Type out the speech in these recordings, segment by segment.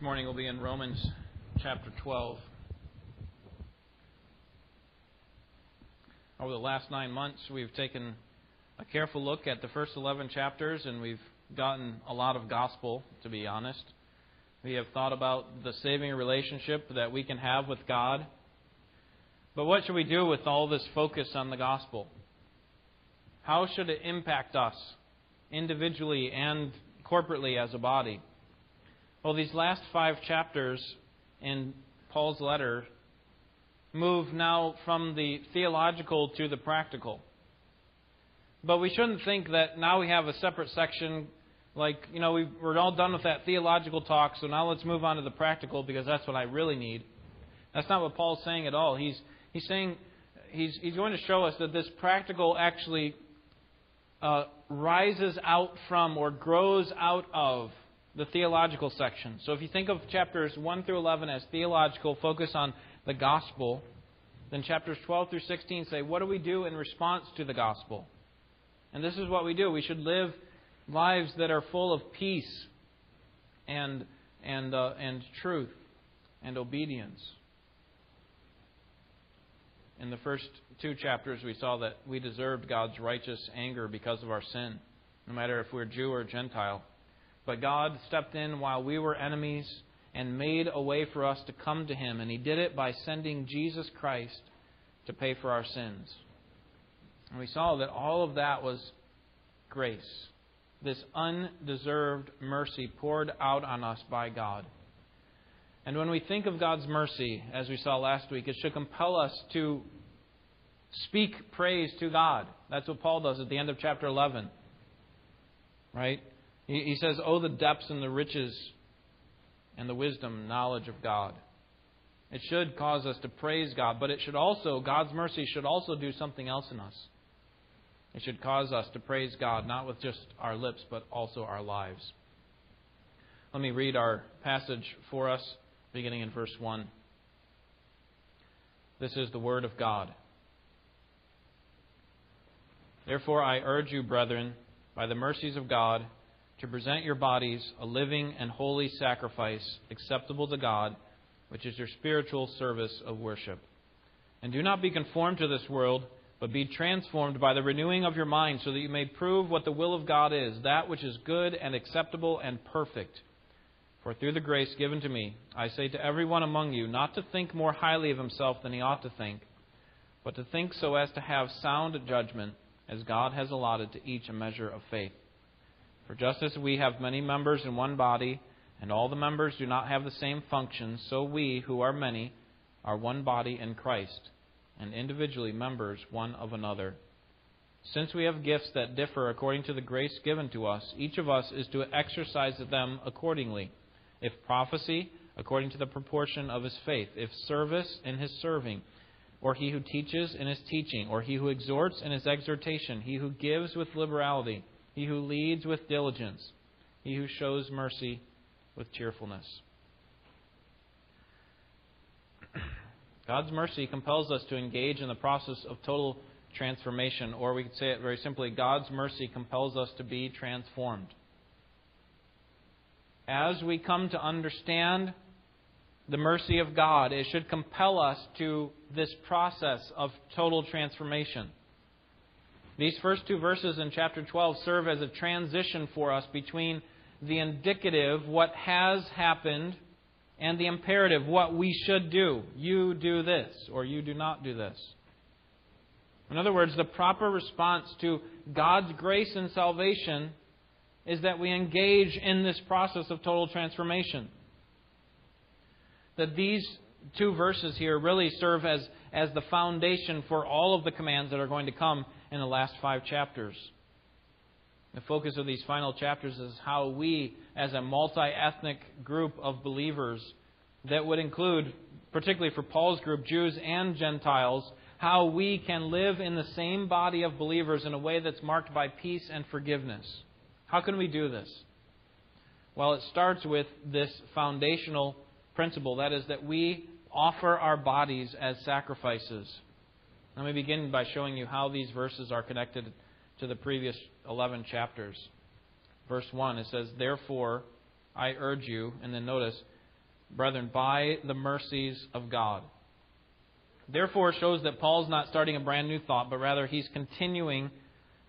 This morning we'll be in Romans chapter 12. Over the last nine months, we've taken a careful look at the first 11 chapters, and we've gotten a lot of gospel, to be honest. We have thought about the saving relationship that we can have with God. But what should we do with all this focus on the gospel? How should it impact us individually and corporately as a body? Well, these last five chapters in Paul's letter move now from the theological to the practical. But we shouldn't think that now we have a separate section, like, you know, we are all done with that theological talk, so now let's move on to the practical because that's what I really need. That's not what Paul's saying at all. He's, he's saying, he's, he's going to show us that this practical actually uh, rises out from or grows out of the theological section. So if you think of chapters 1 through 11 as theological, focus on the gospel, then chapters 12 through 16 say, what do we do in response to the gospel? And this is what we do. We should live lives that are full of peace and, and, uh, and truth and obedience. In the first two chapters, we saw that we deserved God's righteous anger because of our sin, no matter if we're Jew or Gentile. But God stepped in while we were enemies and made a way for us to come to Him. And He did it by sending Jesus Christ to pay for our sins. And we saw that all of that was grace. This undeserved mercy poured out on us by God. And when we think of God's mercy, as we saw last week, it should compel us to speak praise to God. That's what Paul does at the end of chapter 11. Right? He says, Oh, the depths and the riches and the wisdom, knowledge of God. It should cause us to praise God, but it should also, God's mercy should also do something else in us. It should cause us to praise God, not with just our lips, but also our lives. Let me read our passage for us, beginning in verse 1. This is the Word of God. Therefore, I urge you, brethren, by the mercies of God, to present your bodies a living and holy sacrifice acceptable to God, which is your spiritual service of worship. And do not be conformed to this world, but be transformed by the renewing of your mind, so that you may prove what the will of God is, that which is good and acceptable and perfect. For through the grace given to me, I say to everyone among you not to think more highly of himself than he ought to think, but to think so as to have sound judgment, as God has allotted to each a measure of faith. For just as we have many members in one body, and all the members do not have the same function, so we, who are many, are one body in Christ, and individually members one of another. Since we have gifts that differ according to the grace given to us, each of us is to exercise them accordingly. If prophecy, according to the proportion of his faith, if service, in his serving, or he who teaches in his teaching, or he who exhorts in his exhortation, he who gives with liberality he who leads with diligence, he who shows mercy with cheerfulness. God's mercy compels us to engage in the process of total transformation, or we could say it very simply God's mercy compels us to be transformed. As we come to understand the mercy of God, it should compel us to this process of total transformation. These first two verses in chapter 12 serve as a transition for us between the indicative, what has happened, and the imperative, what we should do. You do this, or you do not do this. In other words, the proper response to God's grace and salvation is that we engage in this process of total transformation. That these two verses here really serve as, as the foundation for all of the commands that are going to come in the last five chapters. The focus of these final chapters is how we, as a multi ethnic group of believers, that would include, particularly for Paul's group, Jews and Gentiles, how we can live in the same body of believers in a way that's marked by peace and forgiveness. How can we do this? Well, it starts with this foundational principle that is, that we offer our bodies as sacrifices let me begin by showing you how these verses are connected to the previous 11 chapters. Verse 1, it says, Therefore, I urge you, and then notice, brethren, by the mercies of God. Therefore, shows that Paul's not starting a brand new thought, but rather he's continuing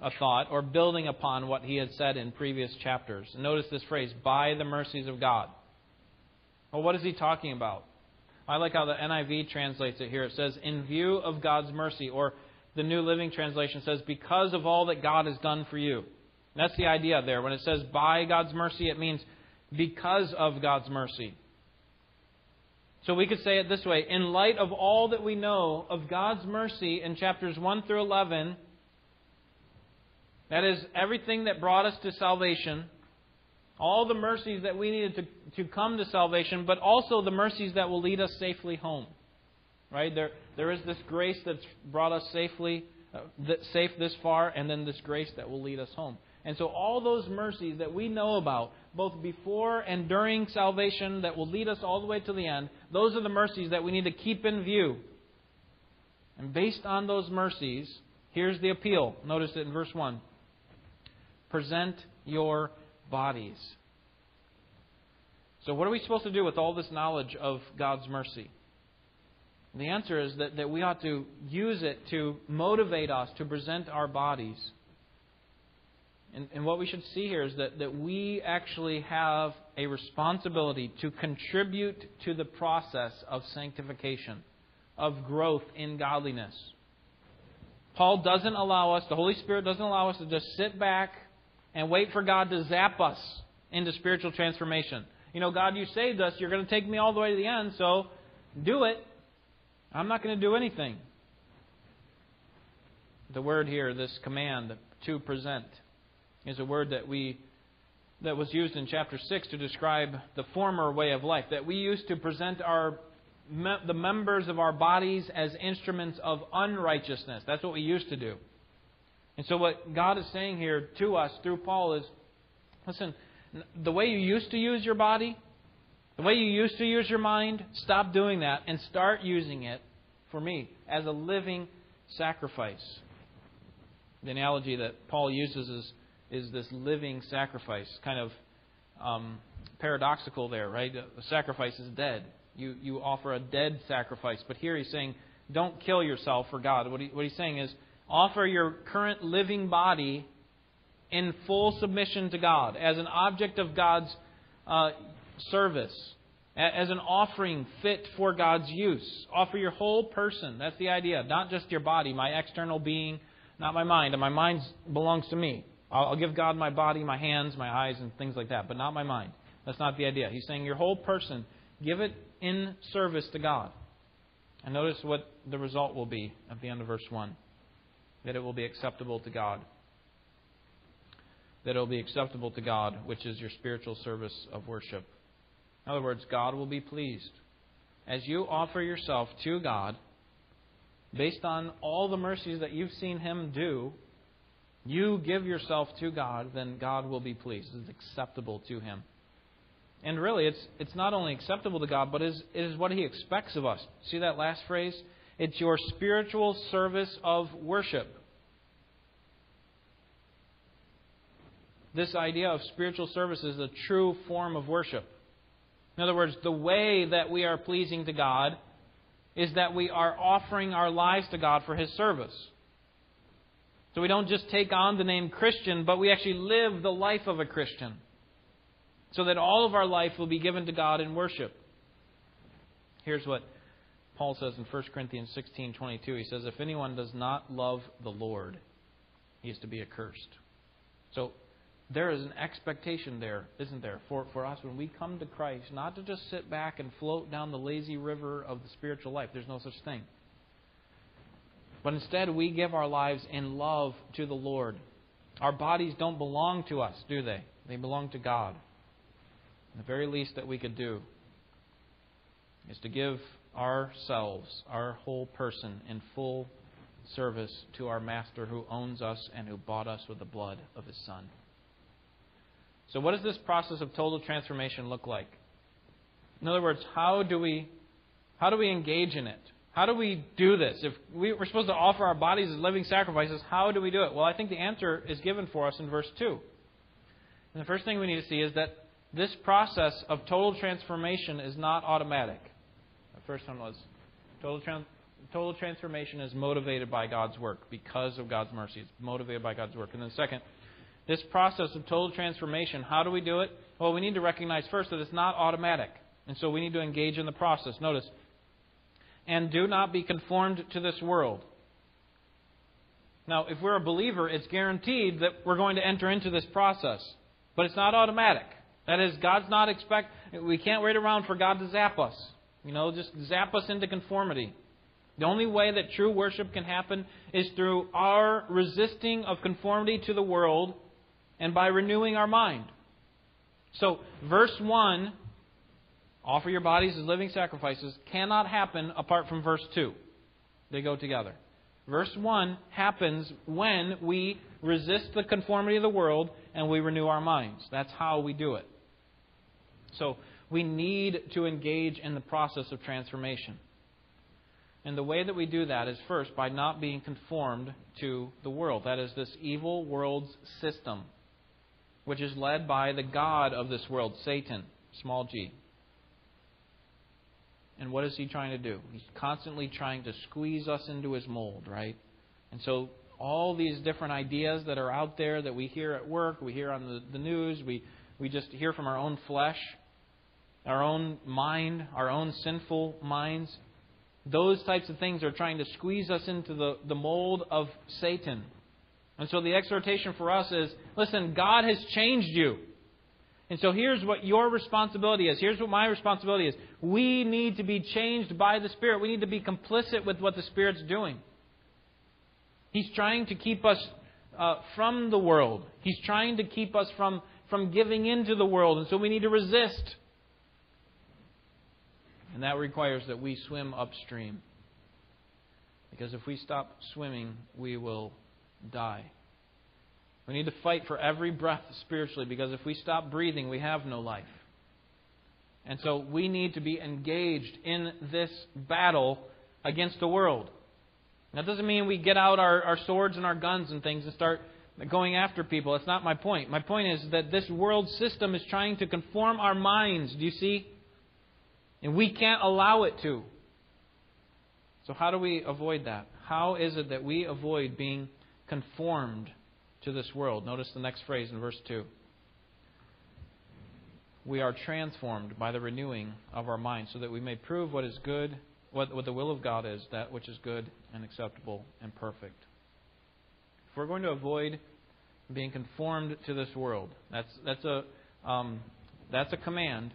a thought or building upon what he had said in previous chapters. Notice this phrase, by the mercies of God. Well, what is he talking about? I like how the NIV translates it here. It says, in view of God's mercy, or the New Living Translation says, because of all that God has done for you. That's the idea there. When it says by God's mercy, it means because of God's mercy. So we could say it this way In light of all that we know of God's mercy in chapters 1 through 11, that is, everything that brought us to salvation, all the mercies that we needed to, to come to salvation, but also the mercies that will lead us safely home. Right? There, there is this grace that's brought us safely, uh, safe this far, and then this grace that will lead us home. And so, all those mercies that we know about, both before and during salvation, that will lead us all the way to the end, those are the mercies that we need to keep in view. And based on those mercies, here's the appeal. Notice it in verse 1 Present your bodies. So, what are we supposed to do with all this knowledge of God's mercy? The answer is that, that we ought to use it to motivate us to present our bodies. And, and what we should see here is that, that we actually have a responsibility to contribute to the process of sanctification, of growth in godliness. Paul doesn't allow us, the Holy Spirit doesn't allow us to just sit back and wait for God to zap us into spiritual transformation. You know, God, you saved us. You're going to take me all the way to the end, so do it. I'm not going to do anything. The word here, this command to present, is a word that we that was used in chapter 6 to describe the former way of life that we used to present our the members of our bodies as instruments of unrighteousness. That's what we used to do. And so what God is saying here to us through Paul is listen, the way you used to use your body, the way you used to use your mind, stop doing that and start using it for me as a living sacrifice. The analogy that Paul uses is, is this living sacrifice, kind of um, paradoxical there, right? A sacrifice is dead. You, you offer a dead sacrifice. But here he's saying, don't kill yourself for God. What, he, what he's saying is, offer your current living body in full submission to God as an object of God's uh, service as an offering fit for God's use. Offer your whole person. That's the idea. Not just your body, my external being, not my mind. And my mind belongs to me. I'll give God my body, my hands, my eyes, and things like that, but not my mind. That's not the idea. He's saying your whole person, give it in service to God. And notice what the result will be at the end of verse 1 that it will be acceptable to God. That it will be acceptable to God, which is your spiritual service of worship. In other words, God will be pleased. As you offer yourself to God, based on all the mercies that you've seen Him do, you give yourself to God, then God will be pleased. It's acceptable to Him. And really, it's, it's not only acceptable to God, but is, it is what He expects of us. See that last phrase? It's your spiritual service of worship. This idea of spiritual service is a true form of worship. In other words, the way that we are pleasing to God is that we are offering our lives to God for His service. So we don't just take on the name Christian, but we actually live the life of a Christian. So that all of our life will be given to God in worship. Here's what Paul says in 1 Corinthians 16:22. He says, "If anyone does not love the Lord, he is to be accursed." So there is an expectation there, isn't there, for, for us when we come to Christ, not to just sit back and float down the lazy river of the spiritual life. There's no such thing. But instead, we give our lives in love to the Lord. Our bodies don't belong to us, do they? They belong to God. The very least that we could do is to give ourselves, our whole person, in full service to our Master who owns us and who bought us with the blood of His Son. So, what does this process of total transformation look like? In other words, how do we, how do we engage in it? How do we do this? If we, we're supposed to offer our bodies as living sacrifices, how do we do it? Well, I think the answer is given for us in verse 2. And the first thing we need to see is that this process of total transformation is not automatic. First one was total, trans- total transformation is motivated by God's work because of God's mercy. It's motivated by God's work. And then, second, this process of total transformation, how do we do it? Well, we need to recognize first that it's not automatic. And so we need to engage in the process. Notice, and do not be conformed to this world. Now, if we're a believer, it's guaranteed that we're going to enter into this process. But it's not automatic. That is, God's not expect. We can't wait around for God to zap us. You know, just zap us into conformity. The only way that true worship can happen is through our resisting of conformity to the world and by renewing our mind. So, verse 1, offer your bodies as living sacrifices, cannot happen apart from verse 2. They go together. Verse 1 happens when we resist the conformity of the world and we renew our minds. That's how we do it. So we need to engage in the process of transformation. And the way that we do that is first by not being conformed to the world. That is, this evil world's system, which is led by the God of this world, Satan, small g. And what is he trying to do? He's constantly trying to squeeze us into his mold, right? And so all these different ideas that are out there that we hear at work, we hear on the, the news, we, we just hear from our own flesh, our own mind, our own sinful minds. Those types of things are trying to squeeze us into the, the mold of Satan. And so the exhortation for us is listen, God has changed you. And so here's what your responsibility is. Here's what my responsibility is. We need to be changed by the Spirit. We need to be complicit with what the Spirit's doing. He's trying to keep us uh, from the world. He's trying to keep us from, from giving into the world. And so we need to resist. And that requires that we swim upstream. Because if we stop swimming, we will die. We need to fight for every breath spiritually because if we stop breathing, we have no life. And so we need to be engaged in this battle against the world. That doesn't mean we get out our, our swords and our guns and things and start going after people. That's not my point. My point is that this world system is trying to conform our minds. Do you see? And we can't allow it to. So, how do we avoid that? How is it that we avoid being conformed to this world? Notice the next phrase in verse 2. We are transformed by the renewing of our mind so that we may prove what is good what, what the will of God is, that which is good and acceptable and perfect. If we're going to avoid being conformed to this world, that's, that's, a, um, that's a command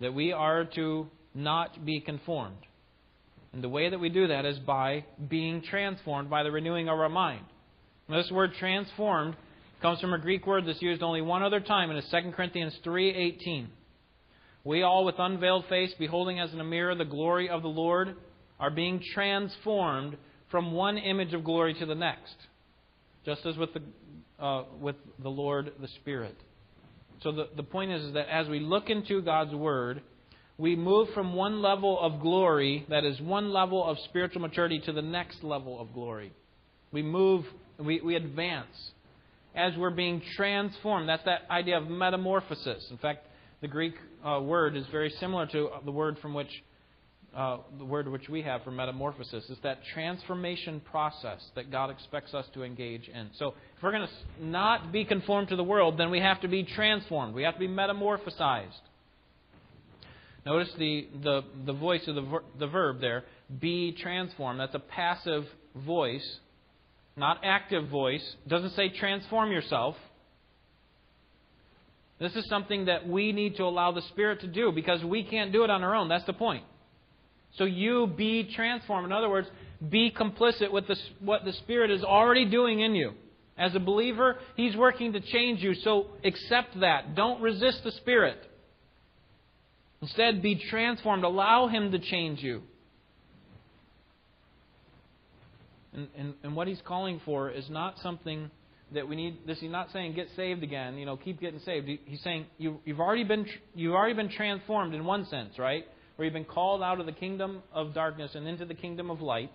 that we are to not be conformed. And the way that we do that is by being transformed by the renewing of our mind. Now, this word transformed comes from a Greek word that's used only one other time, it's 2 Corinthians 3.18. We all, with unveiled face, beholding as in a mirror the glory of the Lord, are being transformed from one image of glory to the next, just as with the, uh, with the Lord, the Spirit. So the, the point is, is that as we look into God's Word, we move from one level of glory, that is one level of spiritual maturity, to the next level of glory. We move, we, we advance as we're being transformed. That's that idea of metamorphosis. In fact, the Greek uh, word is very similar to the word from which uh, the word which we have for metamorphosis. is that transformation process that God expects us to engage in. So if we're going to not be conformed to the world, then we have to be transformed. We have to be metamorphosized. Notice the, the, the voice of the, ver, the verb there, be transformed. That's a passive voice, not active voice. It doesn't say transform yourself. This is something that we need to allow the Spirit to do because we can't do it on our own. That's the point. So you be transformed. In other words, be complicit with the, what the Spirit is already doing in you. As a believer, He's working to change you, so accept that. Don't resist the Spirit. Instead, be transformed. Allow Him to change you. And, and, and what He's calling for is not something that we need this he's not saying get saved again you know keep getting saved he's saying you, you've already been you've already been transformed in one sense right where you've been called out of the kingdom of darkness and into the kingdom of light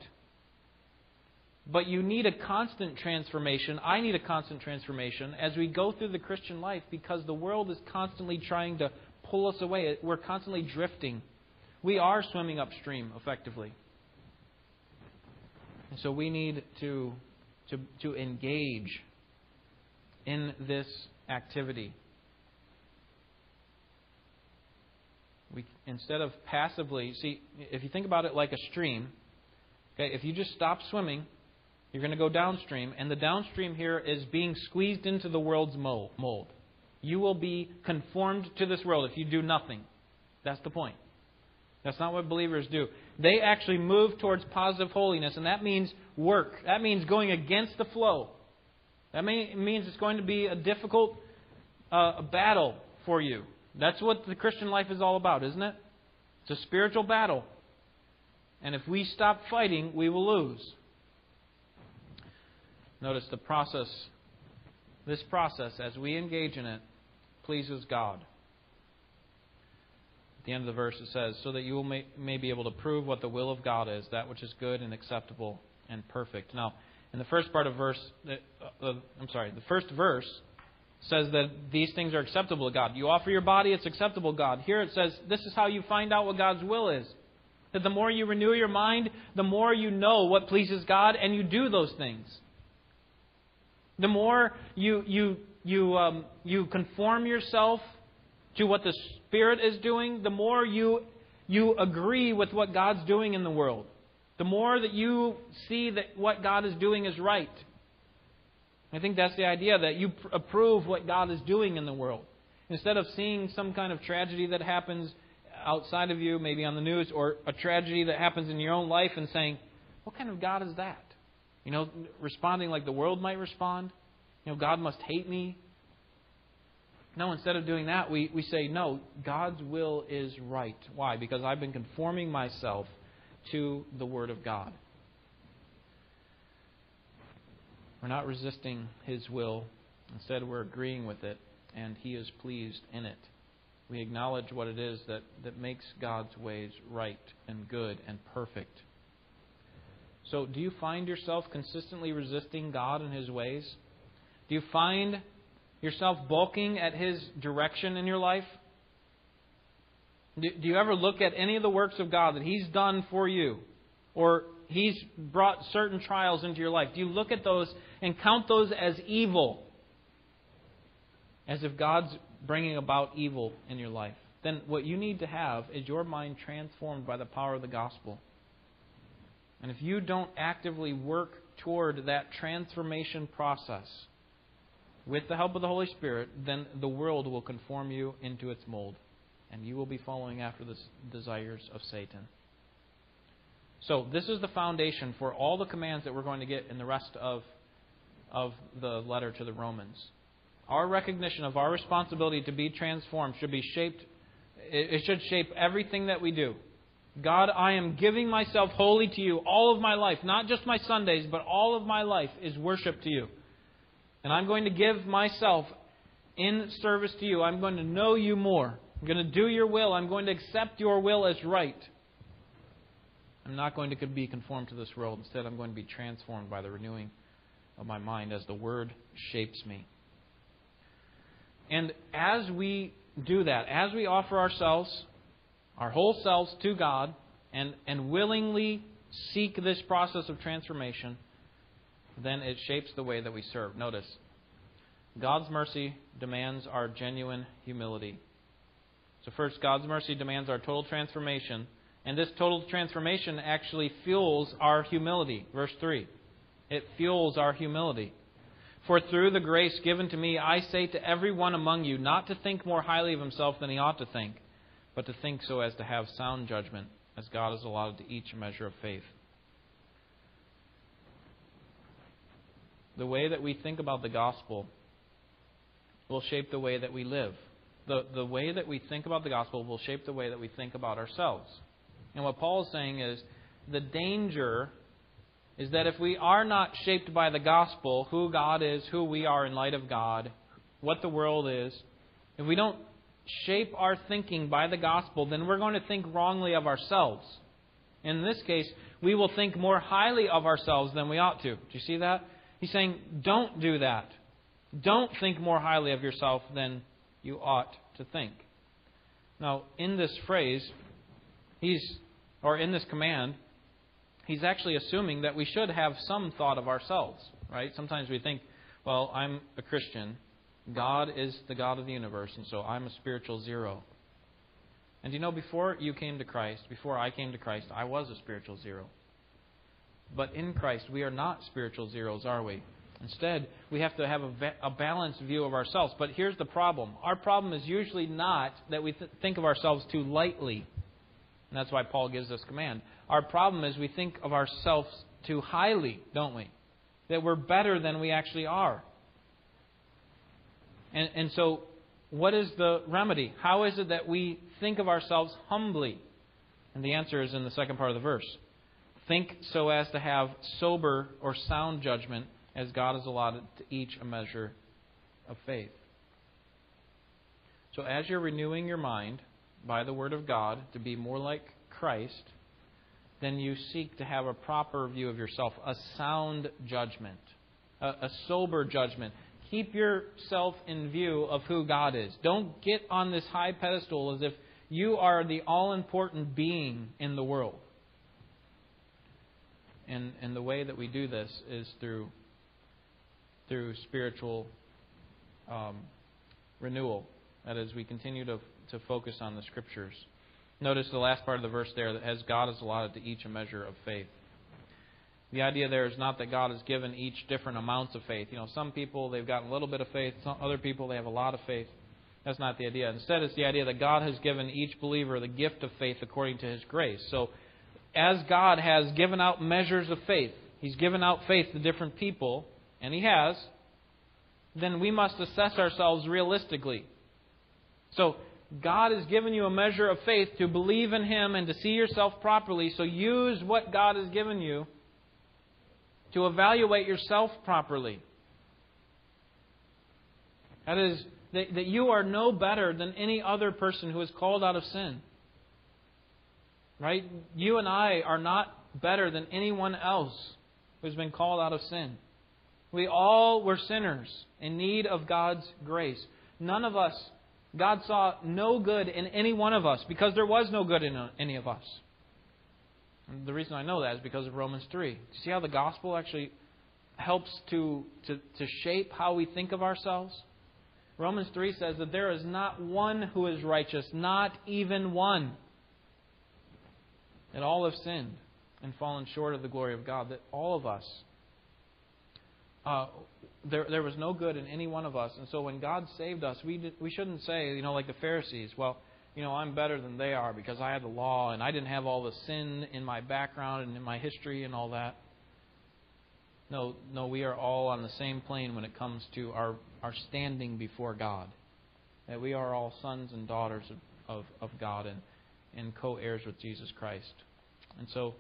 But you need a constant transformation. I need a constant transformation as we go through the Christian life because the world is constantly trying to pull us away. We're constantly drifting. We are swimming upstream, effectively. And so we need to, to, to engage in this activity. We, instead of passively, see, if you think about it like a stream, okay, if you just stop swimming, you're going to go downstream, and the downstream here is being squeezed into the world's mold. You will be conformed to this world if you do nothing. That's the point. That's not what believers do. They actually move towards positive holiness, and that means work. That means going against the flow. That means it's going to be a difficult uh, battle for you. That's what the Christian life is all about, isn't it? It's a spiritual battle. And if we stop fighting, we will lose. Notice the process. This process, as we engage in it, pleases God. At the end of the verse, it says, So that you may, may be able to prove what the will of God is, that which is good and acceptable and perfect. Now, in the first part of verse, uh, uh, I'm sorry, the first verse says that these things are acceptable to God. You offer your body, it's acceptable to God. Here it says this is how you find out what God's will is. That the more you renew your mind, the more you know what pleases God, and you do those things. The more you you you um, you conform yourself to what the Spirit is doing, the more you you agree with what God's doing in the world. The more that you see that what God is doing is right. I think that's the idea that you approve what God is doing in the world. Instead of seeing some kind of tragedy that happens outside of you, maybe on the news, or a tragedy that happens in your own life and saying, What kind of God is that? You know, responding like the world might respond. You know, God must hate me. No, instead of doing that, we, we say, No, God's will is right. Why? Because I've been conforming myself to the Word of God. We're not resisting His will. Instead, we're agreeing with it, and He is pleased in it. We acknowledge what it is that, that makes God's ways right and good and perfect. So, do you find yourself consistently resisting God and His ways? Do you find yourself balking at His direction in your life? Do you ever look at any of the works of God that He's done for you? Or He's brought certain trials into your life? Do you look at those and count those as evil? As if God's bringing about evil in your life? Then what you need to have is your mind transformed by the power of the gospel. And if you don't actively work toward that transformation process with the help of the Holy Spirit, then the world will conform you into its mold and you will be following after the desires of Satan. So, this is the foundation for all the commands that we're going to get in the rest of, of the letter to the Romans. Our recognition of our responsibility to be transformed should be shaped, it should shape everything that we do. God, I am giving myself wholly to you all of my life, not just my Sundays, but all of my life is worship to you. And I'm going to give myself in service to you. I'm going to know you more. I'm going to do your will. I'm going to accept your will as right. I'm not going to be conformed to this world. Instead, I'm going to be transformed by the renewing of my mind as the Word shapes me. And as we do that, as we offer ourselves, our whole selves to God, and, and willingly seek this process of transformation, then it shapes the way that we serve. Notice, God's mercy demands our genuine humility. So, first, God's mercy demands our total transformation. And this total transformation actually fuels our humility. Verse 3. It fuels our humility. For through the grace given to me, I say to every one among you not to think more highly of himself than he ought to think, but to think so as to have sound judgment, as God has allotted to each a measure of faith. The way that we think about the gospel will shape the way that we live the, the way that we think about the gospel will shape the way that we think about ourselves. And what Paul is saying is the danger is that if we are not shaped by the gospel, who God is, who we are in light of God, what the world is, if we don't shape our thinking by the gospel, then we're going to think wrongly of ourselves. In this case, we will think more highly of ourselves than we ought to. Do you see that? He's saying, don't do that. Don't think more highly of yourself than you ought to think. Now, in this phrase, he's, or in this command, he's actually assuming that we should have some thought of ourselves, right? Sometimes we think, well, I'm a Christian. God is the God of the universe, and so I'm a spiritual zero. And you know, before you came to Christ, before I came to Christ, I was a spiritual zero. But in Christ, we are not spiritual zeros, are we? Instead, we have to have a, a balanced view of ourselves. But here's the problem our problem is usually not that we th- think of ourselves too lightly. And that's why Paul gives this command. Our problem is we think of ourselves too highly, don't we? That we're better than we actually are. And, and so, what is the remedy? How is it that we think of ourselves humbly? And the answer is in the second part of the verse. Think so as to have sober or sound judgment, as God has allotted to each a measure of faith. So, as you're renewing your mind by the Word of God to be more like Christ, then you seek to have a proper view of yourself, a sound judgment, a, a sober judgment keep yourself in view of who God is. Don't get on this high pedestal as if you are the all important being in the world. And, and the way that we do this is through, through spiritual um, renewal. That is, we continue to, to focus on the Scriptures. Notice the last part of the verse there that as God has allotted to each a measure of faith. The idea there is not that God has given each different amounts of faith. You know, some people they've got a little bit of faith, some other people they have a lot of faith. That's not the idea. Instead, it's the idea that God has given each believer the gift of faith according to his grace. So, as God has given out measures of faith, he's given out faith to different people, and he has, then we must assess ourselves realistically. So, God has given you a measure of faith to believe in him and to see yourself properly, so use what God has given you to evaluate yourself properly. That is, that, that you are no better than any other person who is called out of sin. Right? You and I are not better than anyone else who's been called out of sin. We all were sinners in need of God's grace. None of us, God saw no good in any one of us because there was no good in any of us. And the reason I know that is because of Romans 3. You see how the gospel actually helps to, to, to shape how we think of ourselves? Romans 3 says that there is not one who is righteous, not even one. That all have sinned and fallen short of the glory of God. That all of us, uh, there, there was no good in any one of us. And so when God saved us, we, did, we shouldn't say, you know, like the Pharisees, well, you know, I'm better than they are because I had the law and I didn't have all the sin in my background and in my history and all that. No, no, we are all on the same plane when it comes to our, our standing before God. That we are all sons and daughters of, of, of God and, and co heirs with Jesus Christ. And so,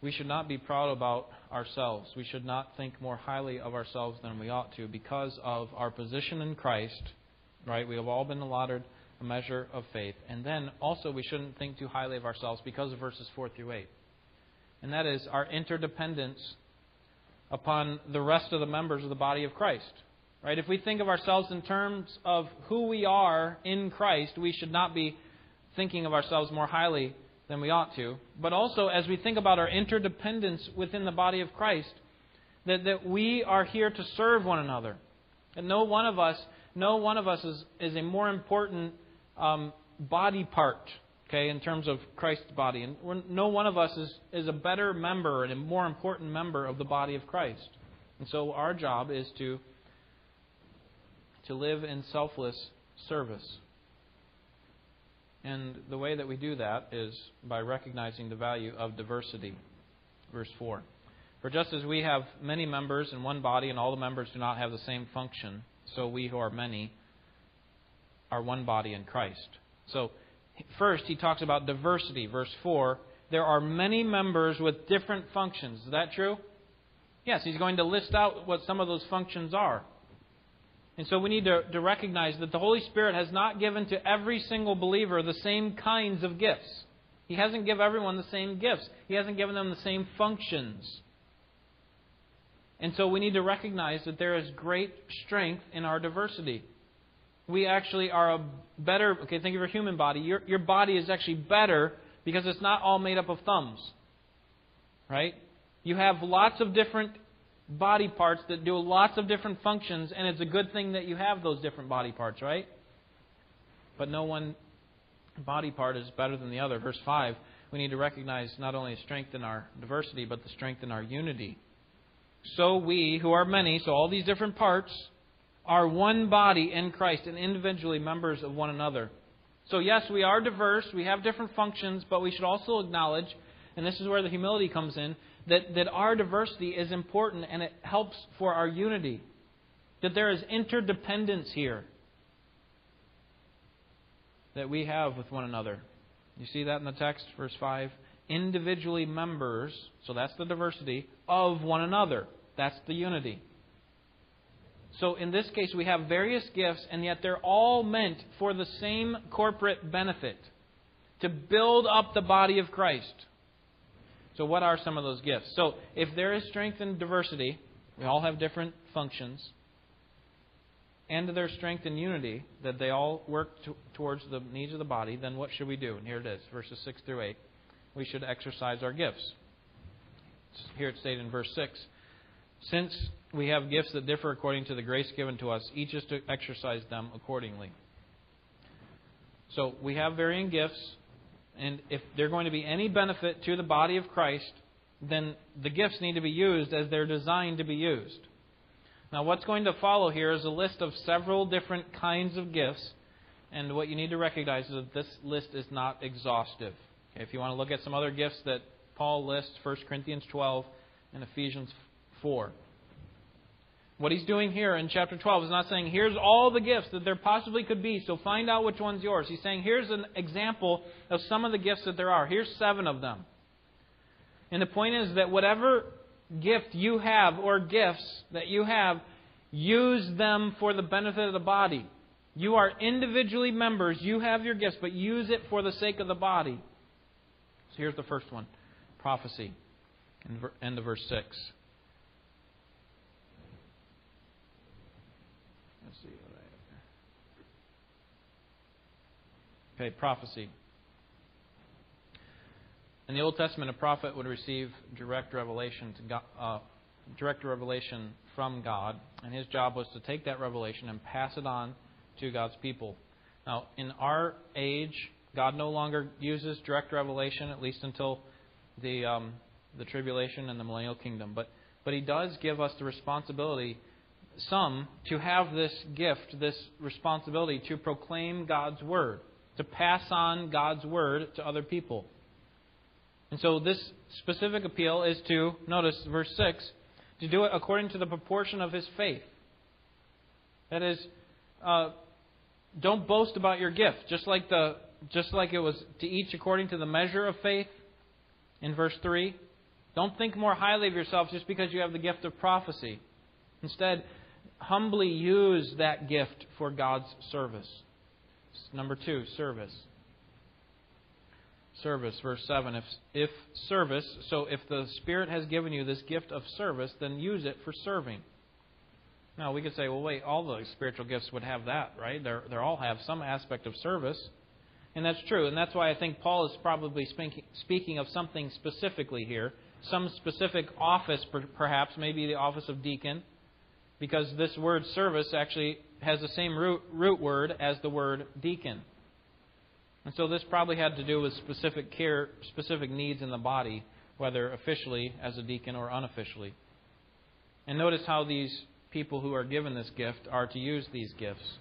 we should not be proud about ourselves. We should not think more highly of ourselves than we ought to because of our position in Christ. Right? We have all been allotted a measure of faith. And then also, we shouldn't think too highly of ourselves because of verses 4 through 8. And that is our interdependence upon the rest of the members of the body of Christ. Right? If we think of ourselves in terms of who we are in Christ, we should not be thinking of ourselves more highly than we ought to. But also, as we think about our interdependence within the body of Christ, that, that we are here to serve one another. And no one of us, no one of us is, is a more important um, body part, okay, in terms of Christ's body. And no one of us is, is a better member and a more important member of the body of Christ. And so our job is to, to live in selfless service. And the way that we do that is by recognizing the value of diversity. Verse 4. For just as we have many members in one body, and all the members do not have the same function, so we who are many are one body in Christ. So, first, he talks about diversity. Verse 4 there are many members with different functions. Is that true? Yes, he's going to list out what some of those functions are. And so we need to, to recognize that the Holy Spirit has not given to every single believer the same kinds of gifts. He hasn't given everyone the same gifts. He hasn't given them the same functions. And so we need to recognize that there is great strength in our diversity. We actually are a better, okay, think of your human body. Your, your body is actually better because it's not all made up of thumbs. Right? You have lots of different body parts that do lots of different functions, and it's a good thing that you have those different body parts, right? But no one body part is better than the other. Verse 5, we need to recognize not only the strength in our diversity, but the strength in our unity. So we, who are many, so all these different parts, are one body in Christ and individually members of one another. So, yes, we are diverse, we have different functions, but we should also acknowledge, and this is where the humility comes in, that, that our diversity is important and it helps for our unity. That there is interdependence here that we have with one another. You see that in the text, verse 5? Individually members, so that's the diversity, of one another. That's the unity. So in this case, we have various gifts, and yet they're all meant for the same corporate benefit to build up the body of Christ. So, what are some of those gifts? So, if there is strength in diversity, we all have different functions, and there's strength in unity, that they all work to, towards the needs of the body, then what should we do? And here it is, verses 6 through 8. We should exercise our gifts. Here it's stated in verse 6 Since we have gifts that differ according to the grace given to us, each is to exercise them accordingly. So, we have varying gifts and if they're going to be any benefit to the body of Christ, then the gifts need to be used as they're designed to be used. Now, what's going to follow here is a list of several different kinds of gifts, and what you need to recognize is that this list is not exhaustive. Okay, if you want to look at some other gifts that Paul lists, 1 Corinthians 12 and Ephesians 4. What he's doing here in chapter 12 is not saying, here's all the gifts that there possibly could be, so find out which one's yours. He's saying, here's an example of some of the gifts that there are. Here's seven of them. And the point is that whatever gift you have or gifts that you have, use them for the benefit of the body. You are individually members. You have your gifts, but use it for the sake of the body. So here's the first one prophecy. End of verse 6. Okay, prophecy. In the Old Testament, a prophet would receive direct revelation God, uh, direct revelation from God, and his job was to take that revelation and pass it on to God's people. Now, in our age, God no longer uses direct revelation, at least until the um, the tribulation and the millennial kingdom. But but He does give us the responsibility, some, to have this gift, this responsibility to proclaim God's word to pass on God's word to other people. And so this specific appeal is to, notice verse 6, to do it according to the proportion of his faith. That is, uh, don't boast about your gift, just like the just like it was to each according to the measure of faith in verse 3. Don't think more highly of yourself just because you have the gift of prophecy. Instead, humbly use that gift for God's service. Number two, service. Service, verse 7. If, if service, so if the Spirit has given you this gift of service, then use it for serving. Now, we could say, well, wait, all the spiritual gifts would have that, right? They they all have some aspect of service. And that's true. And that's why I think Paul is probably speaking, speaking of something specifically here. Some specific office, perhaps, maybe the office of deacon, because this word service actually has the same root, root word as the word deacon. And so this probably had to do with specific care, specific needs in the body, whether officially as a deacon or unofficially. And notice how these people who are given this gift are to use these gifts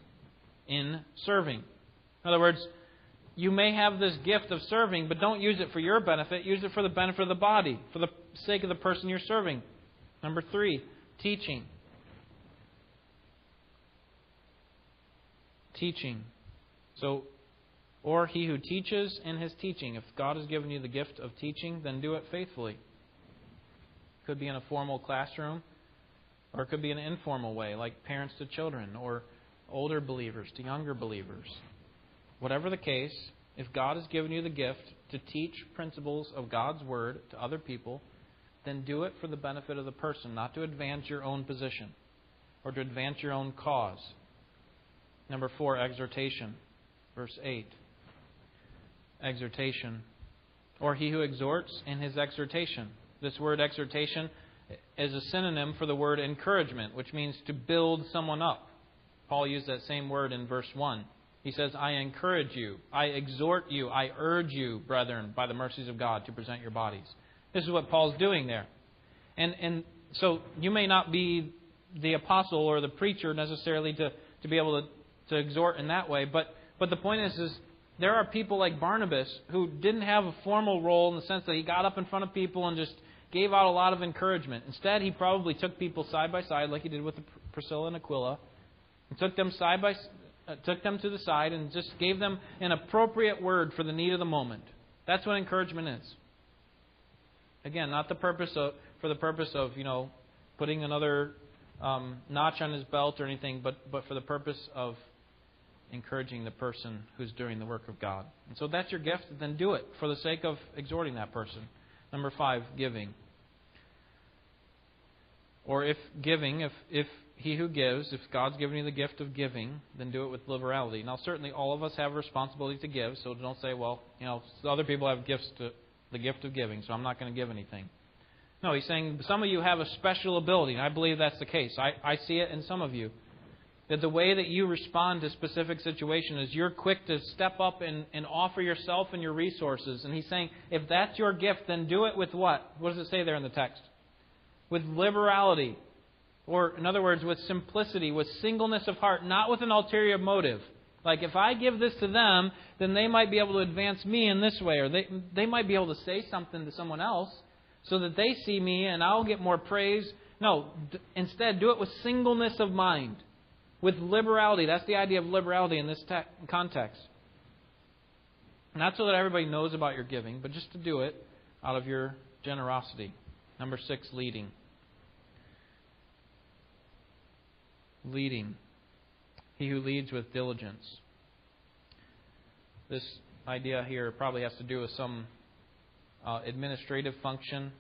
in serving. In other words, you may have this gift of serving, but don't use it for your benefit. Use it for the benefit of the body, for the sake of the person you're serving. Number three, teaching. Teaching. So, or he who teaches in his teaching. If God has given you the gift of teaching, then do it faithfully. It could be in a formal classroom, or it could be in an informal way, like parents to children, or older believers to younger believers. Whatever the case, if God has given you the gift to teach principles of God's Word to other people, then do it for the benefit of the person, not to advance your own position or to advance your own cause. Number four, exhortation. Verse 8. Exhortation. Or he who exhorts in his exhortation. This word exhortation is a synonym for the word encouragement, which means to build someone up. Paul used that same word in verse 1. He says, I encourage you, I exhort you, I urge you, brethren, by the mercies of God, to present your bodies. This is what Paul's doing there. And, and so you may not be the apostle or the preacher necessarily to, to be able to, to exhort in that way, but, but the point is, is there are people like Barnabas who didn't have a formal role in the sense that he got up in front of people and just gave out a lot of encouragement. Instead, he probably took people side by side, like he did with Priscilla and Aquila, and took them side by uh, took them to the side and just gave them an appropriate word for the need of the moment. That's what encouragement is. Again, not the purpose of for the purpose of you know putting another um, notch on his belt or anything, but but for the purpose of encouraging the person who's doing the work of God. And so that's your gift. Then do it for the sake of exhorting that person. Number five, giving. Or if giving, if if he who gives, if God's given you the gift of giving, then do it with liberality. Now, certainly, all of us have a responsibility to give, so don't say, well, you know, other people have gifts to the gift of giving, so I'm not going to give anything. No, he's saying some of you have a special ability, and I believe that's the case. I, I see it in some of you. That the way that you respond to specific situations is you're quick to step up and, and offer yourself and your resources. And he's saying, if that's your gift, then do it with what? What does it say there in the text? With liberality. Or, in other words, with simplicity, with singleness of heart, not with an ulterior motive. Like, if I give this to them, then they might be able to advance me in this way, or they, they might be able to say something to someone else so that they see me and I'll get more praise. No, d- instead, do it with singleness of mind, with liberality. That's the idea of liberality in this te- context. Not so that everybody knows about your giving, but just to do it out of your generosity. Number six, leading. leading. He who leads with diligence. This idea here probably has to do with some uh, administrative function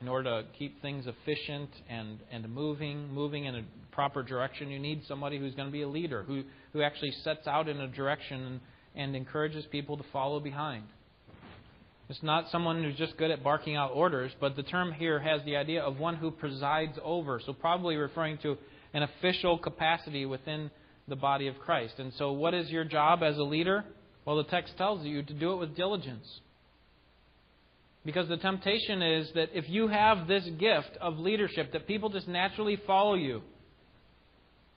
in order to keep things efficient and, and moving, moving in a proper direction, you need somebody who's going to be a leader, who, who actually sets out in a direction and, and encourages people to follow behind. It's not someone who's just good at barking out orders, but the term here has the idea of one who presides over. So, probably referring to an official capacity within the body of Christ. And so, what is your job as a leader? Well, the text tells you to do it with diligence. Because the temptation is that if you have this gift of leadership, that people just naturally follow you,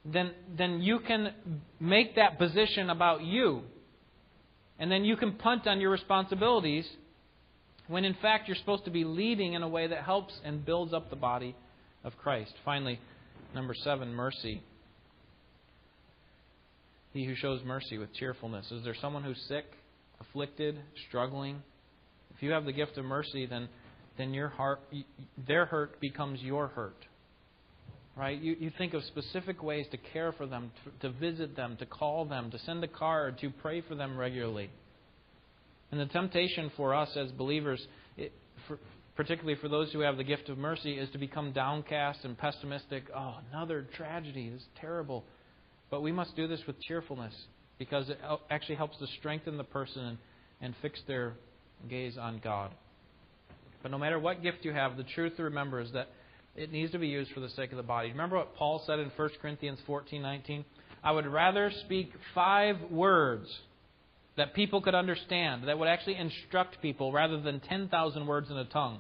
then, then you can make that position about you. And then you can punt on your responsibilities when in fact you're supposed to be leading in a way that helps and builds up the body of Christ. Finally, Number seven, mercy. He who shows mercy with cheerfulness. Is there someone who's sick, afflicted, struggling? If you have the gift of mercy, then, then your heart, their hurt becomes your hurt. Right? You, you think of specific ways to care for them, to, to visit them, to call them, to send a card, to pray for them regularly. And the temptation for us as believers, it, for, particularly for those who have the gift of mercy, is to become downcast and pessimistic. Oh, another tragedy. This is terrible. But we must do this with cheerfulness because it actually helps to strengthen the person and, and fix their gaze on God. But no matter what gift you have, the truth to remember is that it needs to be used for the sake of the body. Remember what Paul said in 1 Corinthians 14:19? I would rather speak five words that people could understand, that would actually instruct people, rather than 10,000 words in a tongue.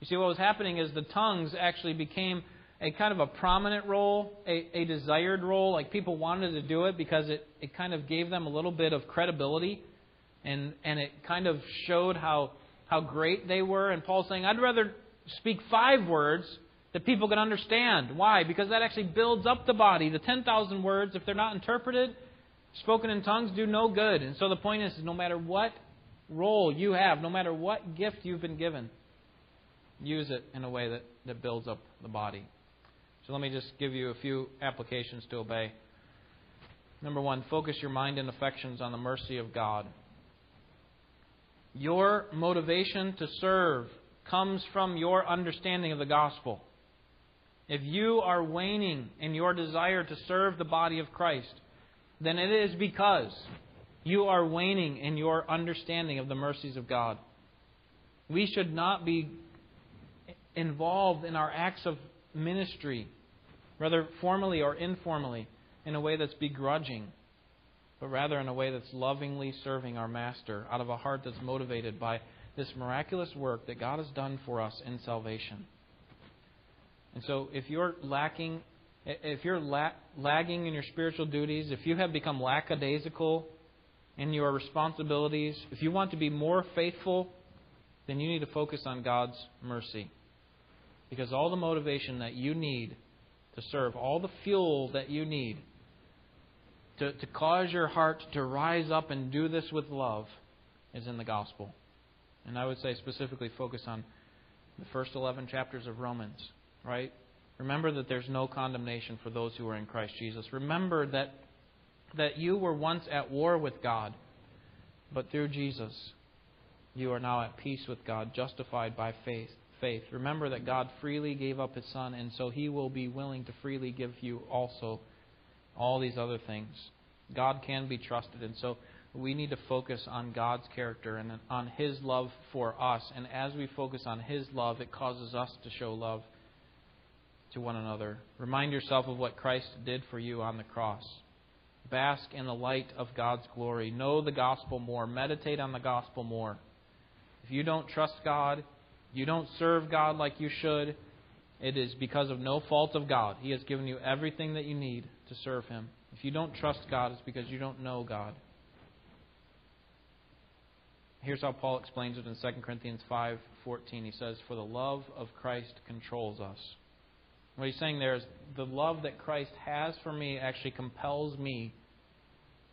You see, what was happening is the tongues actually became a kind of a prominent role, a, a desired role. Like people wanted to do it because it, it kind of gave them a little bit of credibility and, and it kind of showed how, how great they were. And Paul's saying, I'd rather speak five words that people can understand. Why? Because that actually builds up the body. The 10,000 words, if they're not interpreted, spoken in tongues, do no good. And so the point is, no matter what role you have, no matter what gift you've been given, use it in a way that, that builds up the body. So let me just give you a few applications to obey. Number one, focus your mind and affections on the mercy of God. Your motivation to serve comes from your understanding of the gospel. If you are waning in your desire to serve the body of Christ, then it is because you are waning in your understanding of the mercies of God. We should not be involved in our acts of ministry, whether formally or informally, in a way that's begrudging, but rather in a way that's lovingly serving our Master out of a heart that's motivated by this miraculous work that God has done for us in salvation. And so, if you're lacking, if you're la- lagging in your spiritual duties, if you have become lackadaisical in your responsibilities, if you want to be more faithful, then you need to focus on God's mercy. Because all the motivation that you need to serve, all the fuel that you need to, to cause your heart to rise up and do this with love is in the gospel. And I would say specifically focus on the first 11 chapters of Romans, right? Remember that there's no condemnation for those who are in Christ Jesus. Remember that, that you were once at war with God, but through Jesus, you are now at peace with God, justified by faith. Faith. Remember that God freely gave up His Son, and so He will be willing to freely give you also all these other things. God can be trusted, and so we need to focus on God's character and on His love for us. And as we focus on His love, it causes us to show love to one another. Remind yourself of what Christ did for you on the cross. Bask in the light of God's glory. Know the gospel more. Meditate on the gospel more. If you don't trust God, you don't serve God like you should, it is because of no fault of God. He has given you everything that you need to serve Him. If you don't trust God, it's because you don't know God. Here's how Paul explains it in 2 Corinthians 5:14. He says, "For the love of Christ controls us." What he's saying there is the love that Christ has for me actually compels me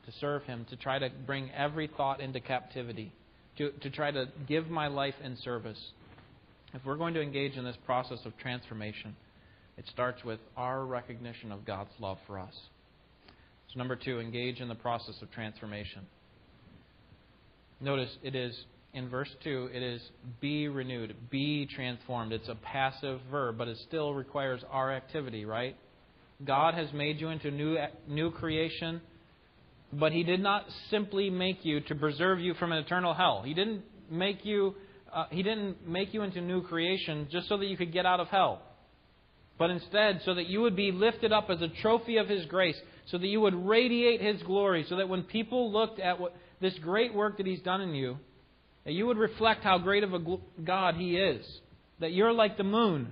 to serve him, to try to bring every thought into captivity, to, to try to give my life in service. If we're going to engage in this process of transformation, it starts with our recognition of God's love for us. So, number two, engage in the process of transformation. Notice it is in verse 2, it is be renewed, be transformed. It's a passive verb, but it still requires our activity, right? God has made you into new, new creation, but He did not simply make you to preserve you from an eternal hell. He didn't make you, uh, He didn't make you into new creation just so that you could get out of hell, but instead so that you would be lifted up as a trophy of His grace, so that you would radiate His glory, so that when people looked at what, this great work that He's done in you, that you would reflect how great of a God He is. That you're like the moon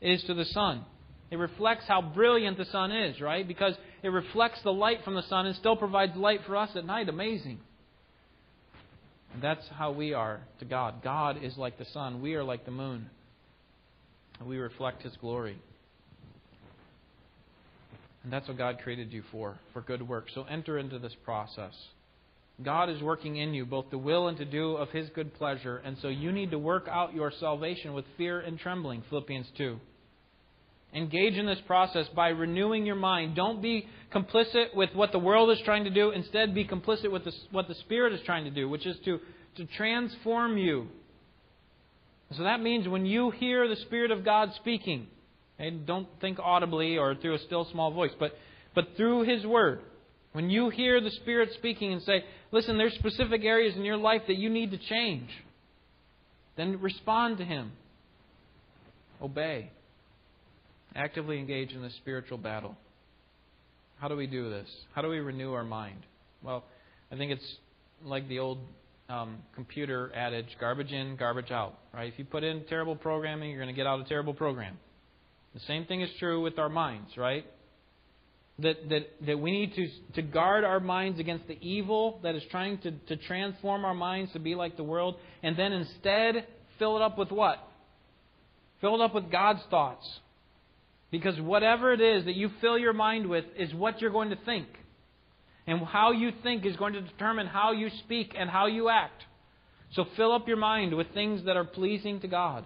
is to the sun. It reflects how brilliant the sun is, right? Because it reflects the light from the sun and still provides light for us at night. Amazing. And that's how we are to God. God is like the sun. We are like the moon. We reflect His glory. And that's what God created you for, for good work. So enter into this process. God is working in you both the will and to do of His good pleasure, and so you need to work out your salvation with fear and trembling. Philippians 2. Engage in this process by renewing your mind. Don't be complicit with what the world is trying to do. Instead, be complicit with the, what the Spirit is trying to do, which is to, to transform you. So that means when you hear the Spirit of God speaking, and don't think audibly or through a still small voice, but, but through His Word, when you hear the Spirit speaking and say, listen, there's specific areas in your life that you need to change, then respond to Him. Obey. Actively engage in the spiritual battle. How do we do this? How do we renew our mind? Well, I think it's like the old um, computer adage garbage in, garbage out. Right? If you put in terrible programming, you're going to get out a terrible program. The same thing is true with our minds, right? that, that, that we need to, to guard our minds against the evil that is trying to, to transform our minds to be like the world, and then instead fill it up with what? Fill it up with God's thoughts. Because whatever it is that you fill your mind with is what you're going to think. And how you think is going to determine how you speak and how you act. So fill up your mind with things that are pleasing to God.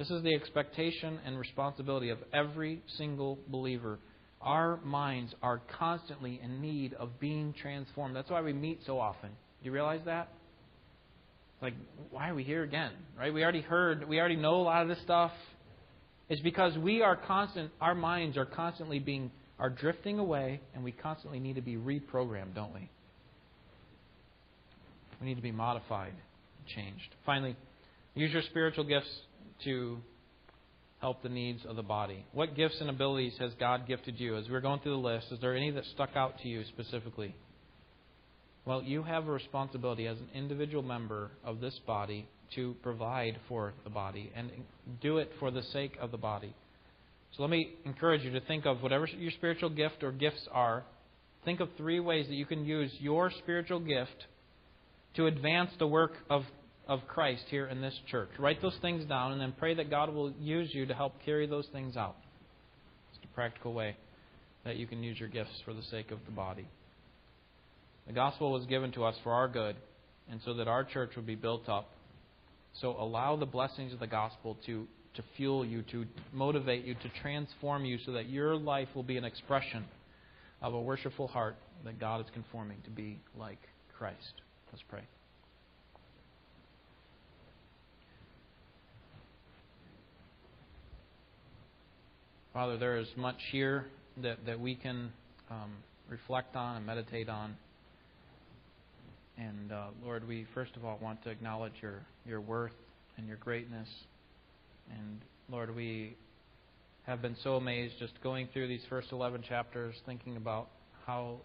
This is the expectation and responsibility of every single believer our minds are constantly in need of being transformed. That's why we meet so often. Do you realize that? like, why are we here again? Right? We already heard, we already know a lot of this stuff. It's because we are constant, our minds are constantly being, are drifting away, and we constantly need to be reprogrammed, don't we? We need to be modified, changed. Finally, use your spiritual gifts to help the needs of the body. What gifts and abilities has God gifted you? As we're going through the list, is there any that stuck out to you specifically? Well, you have a responsibility as an individual member of this body to provide for the body and do it for the sake of the body. So let me encourage you to think of whatever your spiritual gift or gifts are. Think of three ways that you can use your spiritual gift to advance the work of, of Christ here in this church. Write those things down and then pray that God will use you to help carry those things out. It's a practical way that you can use your gifts for the sake of the body. The gospel was given to us for our good and so that our church would be built up. So allow the blessings of the gospel to, to fuel you, to motivate you, to transform you so that your life will be an expression of a worshipful heart that God is conforming to be like Christ. Let's pray. Father, there is much here that, that we can um, reflect on and meditate on. And uh, Lord, we first of all want to acknowledge your, your worth and your greatness. And Lord, we have been so amazed just going through these first 11 chapters, thinking about how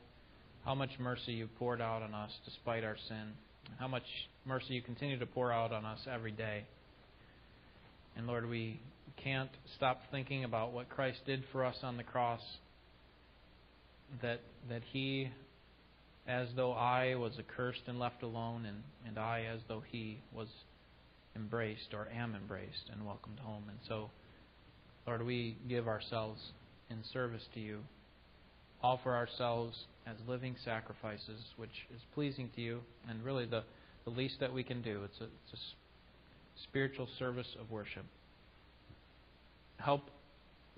how much mercy you poured out on us despite our sin, how much mercy you continue to pour out on us every day. And Lord, we can't stop thinking about what Christ did for us on the cross. That that He, as though I was accursed and left alone, and, and I as though He was embraced or am embraced and welcomed home. And so, Lord, we give ourselves in service to you, offer ourselves as living sacrifices, which is pleasing to you, and really the, the least that we can do. It's a, it's a spiritual service of worship. Help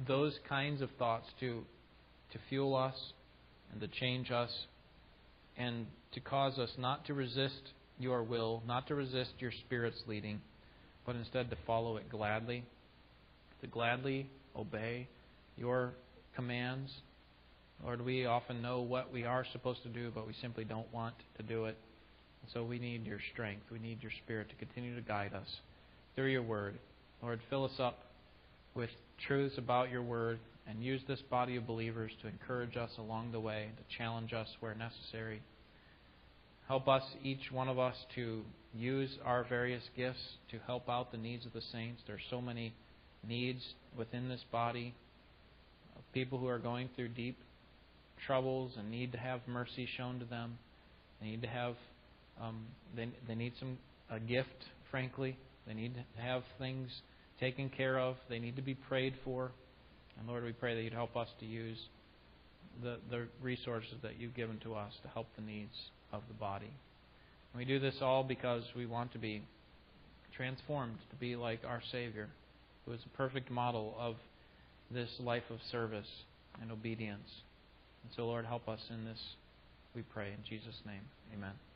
those kinds of thoughts to, to fuel us and to change us and to cause us not to resist your will, not to resist your Spirit's leading, but instead to follow it gladly, to gladly obey your commands Lord, we often know what we are supposed to do, but we simply don't want to do it. And so we need your strength. We need your Spirit to continue to guide us through your word. Lord, fill us up with truths about your word and use this body of believers to encourage us along the way, to challenge us where necessary. Help us, each one of us, to use our various gifts to help out the needs of the saints. There are so many needs within this body of people who are going through deep troubles and need to have mercy shown to them. They need to have um, they they need some a gift, frankly. They need to have things taken care of. They need to be prayed for. And Lord, we pray that you'd help us to use the the resources that you've given to us to help the needs of the body. And we do this all because we want to be transformed to be like our Savior, who is a perfect model of this life of service and obedience. And so, Lord, help us in this, we pray. In Jesus' name, amen.